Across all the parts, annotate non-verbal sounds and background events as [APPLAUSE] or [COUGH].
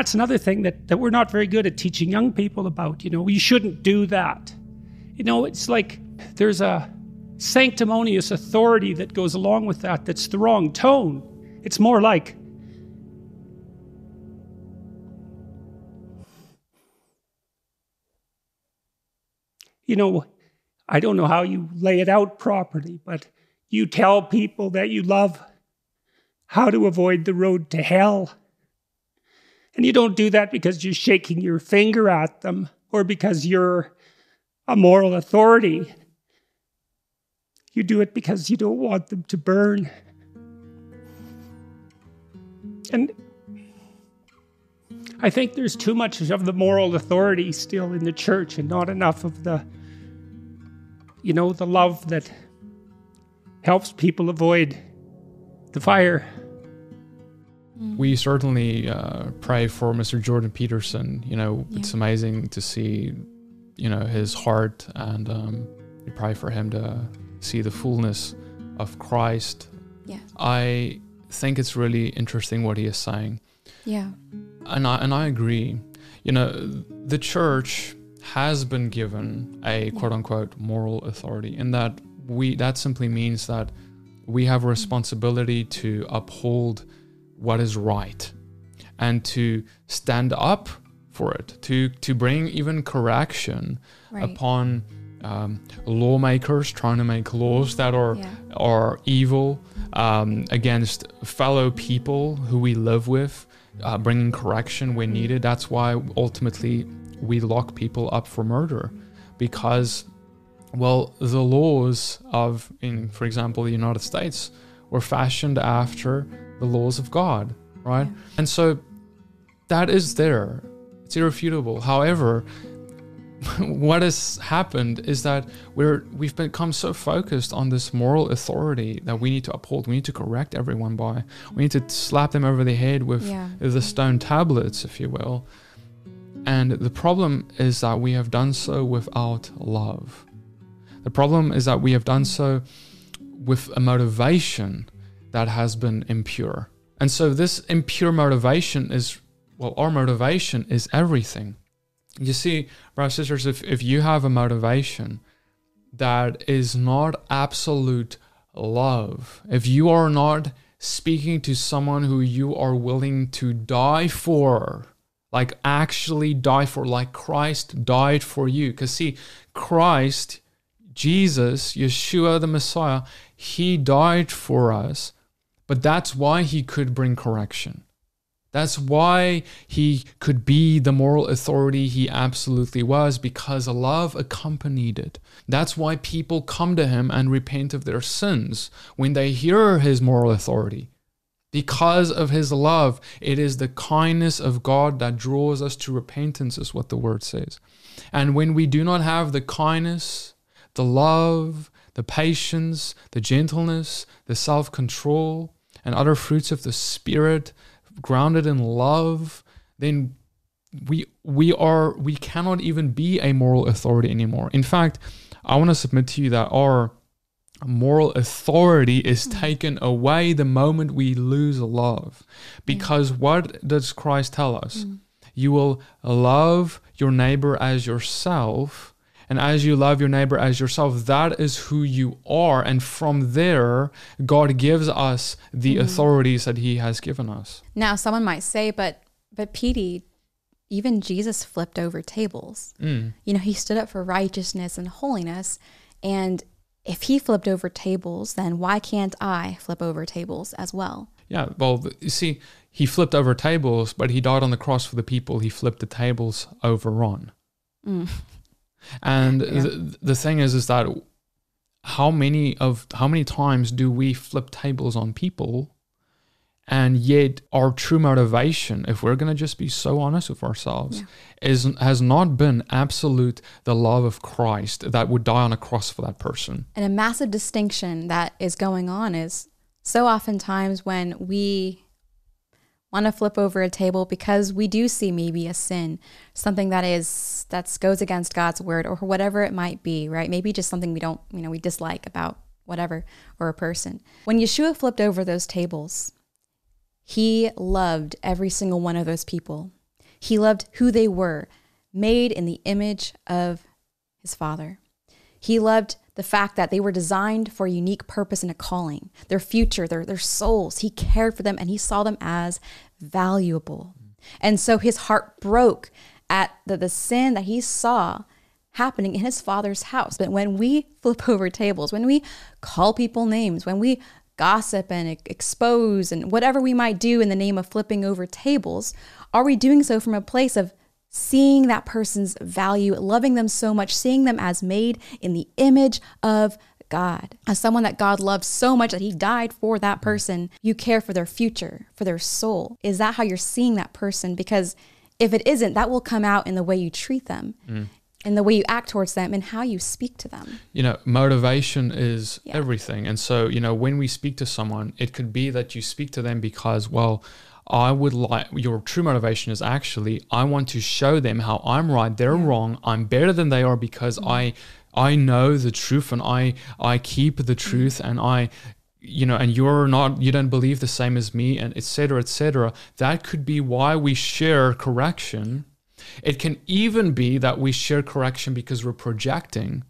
that's another thing that, that we're not very good at teaching young people about. You know, you shouldn't do that. You know, it's like there's a sanctimonious authority that goes along with that that's the wrong tone. It's more like, you know, I don't know how you lay it out properly, but you tell people that you love how to avoid the road to hell. And you don't do that because you're shaking your finger at them or because you're a moral authority. You do it because you don't want them to burn. And I think there's too much of the moral authority still in the church and not enough of the you know, the love that helps people avoid the fire. We certainly uh, pray for Mr. Jordan Peterson. You know, Yeah. it's amazing to see, you know, his heart, and um, we pray for him to see the fullness of Christ. Yes. I think it's really interesting what he is saying, Yeah. and I and I agree. You know, the church has been given a quote unquote moral authority, in that we that simply means that we have a responsibility to uphold what is right and to stand up for it, to to bring even correction Right. upon um, lawmakers trying to make laws that are Yeah. are evil um, against fellow people who we live with, uh, bringing correction when needed. That's why ultimately we lock people up for murder, because well, the laws of, in for example, the United States were fashioned after the laws of God, right? Yeah. And so that is there. It's irrefutable. However, [LAUGHS] what has happened is that we're we've become so focused on this moral authority that we need to uphold. We need to correct everyone by. We need to slap them over the head with Yeah. the stone tablets, if you will. And the problem is that we have done so without love. The problem is that we have done so with a motivation that has been impure. And so this impure motivation is, well, our motivation is everything. You see, brothers and sisters, if, if you have a motivation that is not absolute love, if you are not speaking to someone who you are willing to die for, like actually die for, like Christ died for you. Because see, Christ, Jesus, Yeshua the Messiah, he died for us, but that's why he could bring correction. That's why he could be the moral authority he absolutely was because love accompanied it. That's why people come to him and repent of their sins when they hear his moral authority. Because of his love, it is the kindness of God that draws us to repentance, is what the word says. And when we do not have the kindness, the love, the patience, the gentleness, the self control, and other fruits of the Spirit, grounded in love, then we we are we cannot even be a moral authority anymore. In fact, I want to submit to you that our moral authority is mm-hmm. taken away the moment we lose love. Mm. Because what does Christ tell us? Mm. You will love your neighbor as yourself. And as you love your neighbor as yourself, that is who you are. And from there, God gives us the authorities that He has given us. Now, someone might say, but but Petey, even Jesus flipped over tables. Mm. You know, he stood up for righteousness and holiness. And if he flipped over tables, then why can't I flip over tables as well? Yeah, well, you see, He flipped over tables, but He died on the cross for the people He flipped the tables over on. Mm. [LAUGHS] And Yeah. the, the thing is, is that how many of how many times do we flip tables on people, and yet our true motivation, if we're gonna just be so honest with ourselves, Yeah. is has not been absolute the love of Christ that would die on a cross for that person. And a massive distinction that is going on is so oftentimes when we want to flip over a table because we do see maybe a sin, something that is that goes against God's word or whatever it might be, right? Maybe just something we don't, you know, we dislike about whatever or a person. When Yeshua flipped over those tables, he loved every single one of those people He loved who they were, made in the image of his Father. He loved the fact that they were designed for a unique purpose and a calling, their future, their, their souls. He cared for them and he saw them as valuable. And so his heart broke at the, the sin that he saw happening in his father's house. But when we flip [LAUGHS] over tables, when we call people names, when we gossip and expose and whatever we might do in the name of flipping over tables, are we doing so from a place of seeing that person's value, loving them so much, seeing them as made in the image of God, as someone that God loves so much that he died for that person, you care for their future, for their soul. Is that how you're seeing that person? Because if it isn't, that will come out in the way you treat them. Mm. In the way you act towards them and how you speak to them. You know, motivation is yeah. everything. And so, you know, when we speak to someone, it could be that you speak to them because, well, I would like your true motivation is actually I want to show them how I'm right, they're yeah. wrong, I'm better than they are because mm-hmm. I I know the truth and I I keep the mm-hmm. truth mm-hmm. and I you know and you're not you don't believe the same as me and etc etc that could be why we share correction it can even be that we share correction because we're projecting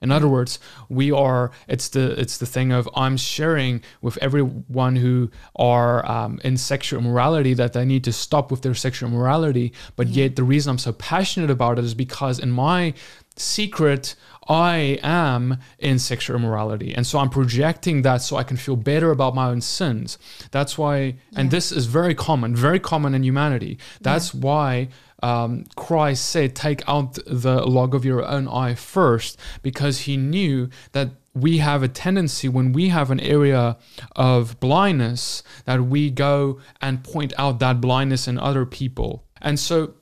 in other words, we are. It's the it's the thing of I'm sharing with everyone who are um, in sexual immorality that they need to stop with their sexual immorality. But yeah. yet the reason I'm so passionate about it is because in my secret I am in sexual immorality. And so I'm projecting that so I can feel better about my own sins. That's why, yeah. and this is very common, very common in humanity. That's yeah. why um, Christ said, Take out the log of your own eye first, because he knew that we have a tendency when we have an area of blindness that we go and point out that blindness in other people. And so,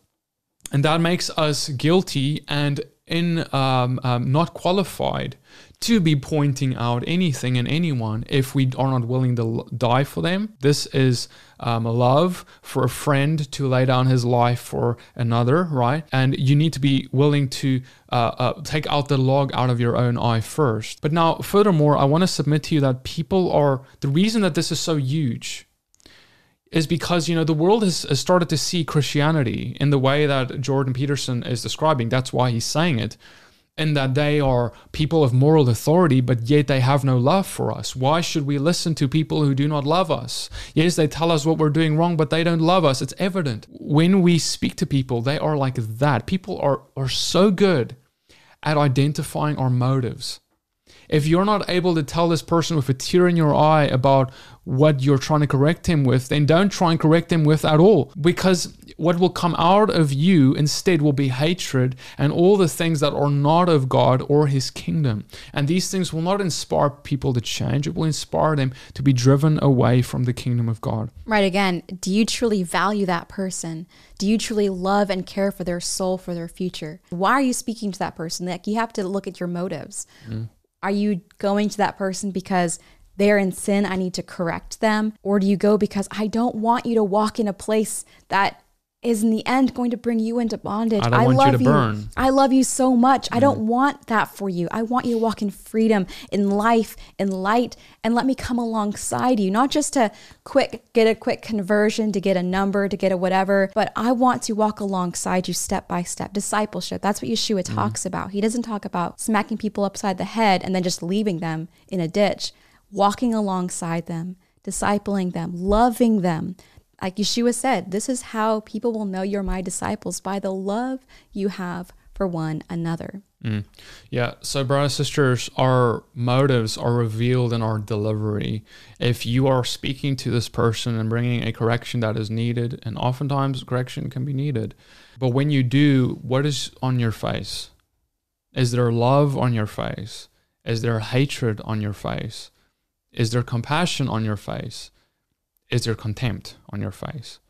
and that makes us guilty and in um, um, not qualified to be pointing out anything and anyone if we are not willing to die for them. This is um, a love for a friend to lay down his life for another, right? And you need to be willing to uh, uh, take out the log out of your own eye first. But now, furthermore, I want to submit to you that people are the reason that this is so huge is because you know the world has, has, started to see Christianity in the way that Jordan Peterson is describing. That's why he's saying it in that they are people of moral authority, but yet they have no love for us. Why should we listen to people who do not love us? Yes, they tell us what we're doing wrong, but they don't love us. It's evident. When we speak to people, they are like that. People are, are so good at identifying our motives. If you're not able to tell this person with a tear in your eye about what you're trying to correct him with, then don't try and correct him with at all. Because what will come out of you instead will be hatred and all the things that are not of God or his kingdom. And these things will not inspire people to change, it will inspire them to be driven away from the kingdom of God. Right. Again, do you truly value that person? Do you truly love and care for their soul, for their future? Why are you speaking to that person? Like you have to look at your motives. Mm. Are you going to that person because they're in sin, I need to correct them? Or do you go because I don't want you to walk in a place that is in the end going to bring you into bondage. I, I love you you. I love you so much. Mm. I don't want that for you. I want you to walk in freedom, in life, in light, and let me come alongside you, not just to quick get a quick conversion, to get a number, to get a whatever, but I want to walk alongside you step by step. Discipleship. That's what Yeshua mm. talks about. He doesn't talk about smacking people upside the head and then just leaving them in a ditch walking alongside them, discipling them, loving them. Like Yeshua said, this is how people will know you're my disciples by the love you have for one another. Mm. Yeah. So, brothers and sisters, our motives are revealed in our delivery. If you are speaking to this person and bringing a correction that is needed, and oftentimes correction can be needed, but when you do, what is on your face? Is there love on your face? Is there hatred on your face? Is there compassion on your face? Is there contempt on your face?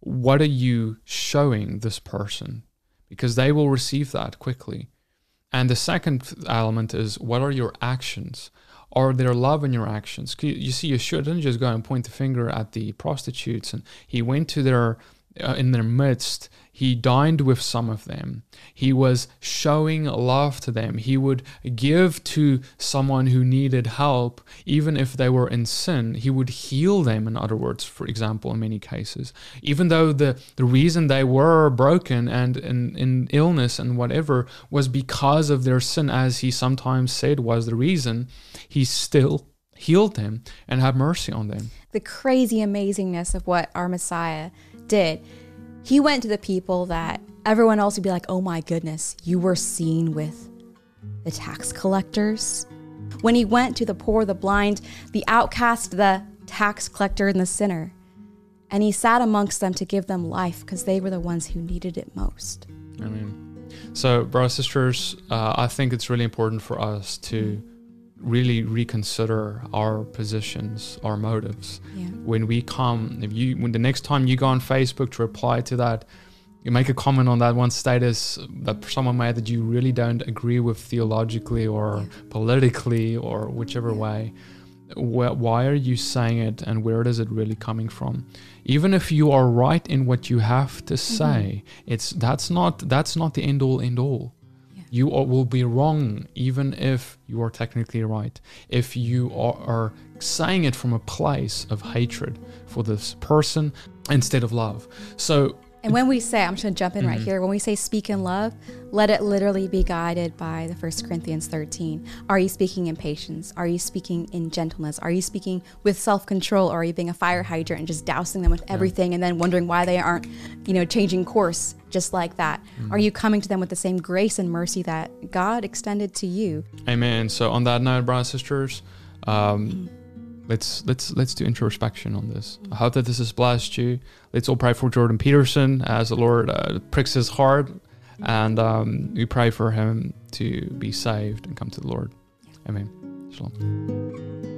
What are you showing this person? Because they will receive that quickly. And the second element is what are your actions? Are there love in your actions? You see, Yeshua didn't just go and point the finger at the prostitutes, and he went to their uh, in their midst, he dined with some of them. He was showing love to them. He would give to someone who needed help, even if they were in sin. He would heal them, in other words, for example, in many cases. Even though the, the reason they were broken and in, in illness and whatever was because of their sin, as he sometimes said was the reason, he still healed them and had mercy on them. The crazy amazingness of what our Messiah did he went to the people that everyone else would be like, oh my goodness, you were seen with the tax collectors. When he went to the poor, the blind, the outcast, the tax collector, and the sinner, and he sat amongst them to give them life because they were the ones who needed it most. I mean, so, brothers sisters, uh, I think it's really important for us to really reconsider our positions, our motives. Yeah. When we come, if you, when the next time you go on Facebook to reply to that, you make a comment on that one status that someone made that you really don't agree with theologically or yeah. politically or whichever yeah. way. why are you saying it and where is it really coming from? Even if you are right in what you have to mm-hmm. say, mm-hmm. it's that's not that's not the end all end all you will be wrong even if you are technically right. If you are, are saying it from a place of hatred for this person instead of love. So and when we say, I'm just going to jump in mm-hmm. right here. When we say speak in love, let it literally be guided by the First Corinthians 13. Are you speaking in patience? Are you speaking in gentleness? Are you speaking with self control? Or are you being a fire hydrant and just dousing them with everything yeah. and then wondering why they aren't, you know, changing course just like that? Mm-hmm. Are you coming to them with the same grace and mercy that God extended to you? Amen. So, on that note, brothers and sisters, um, mm-hmm let's let's let's do introspection on this. I hope that this has blessed you. Let's all pray for Jordan Peterson as the Lord uh, pricks his heart, and um, we pray for him to be saved and come to the Lord. Amen. Shalom.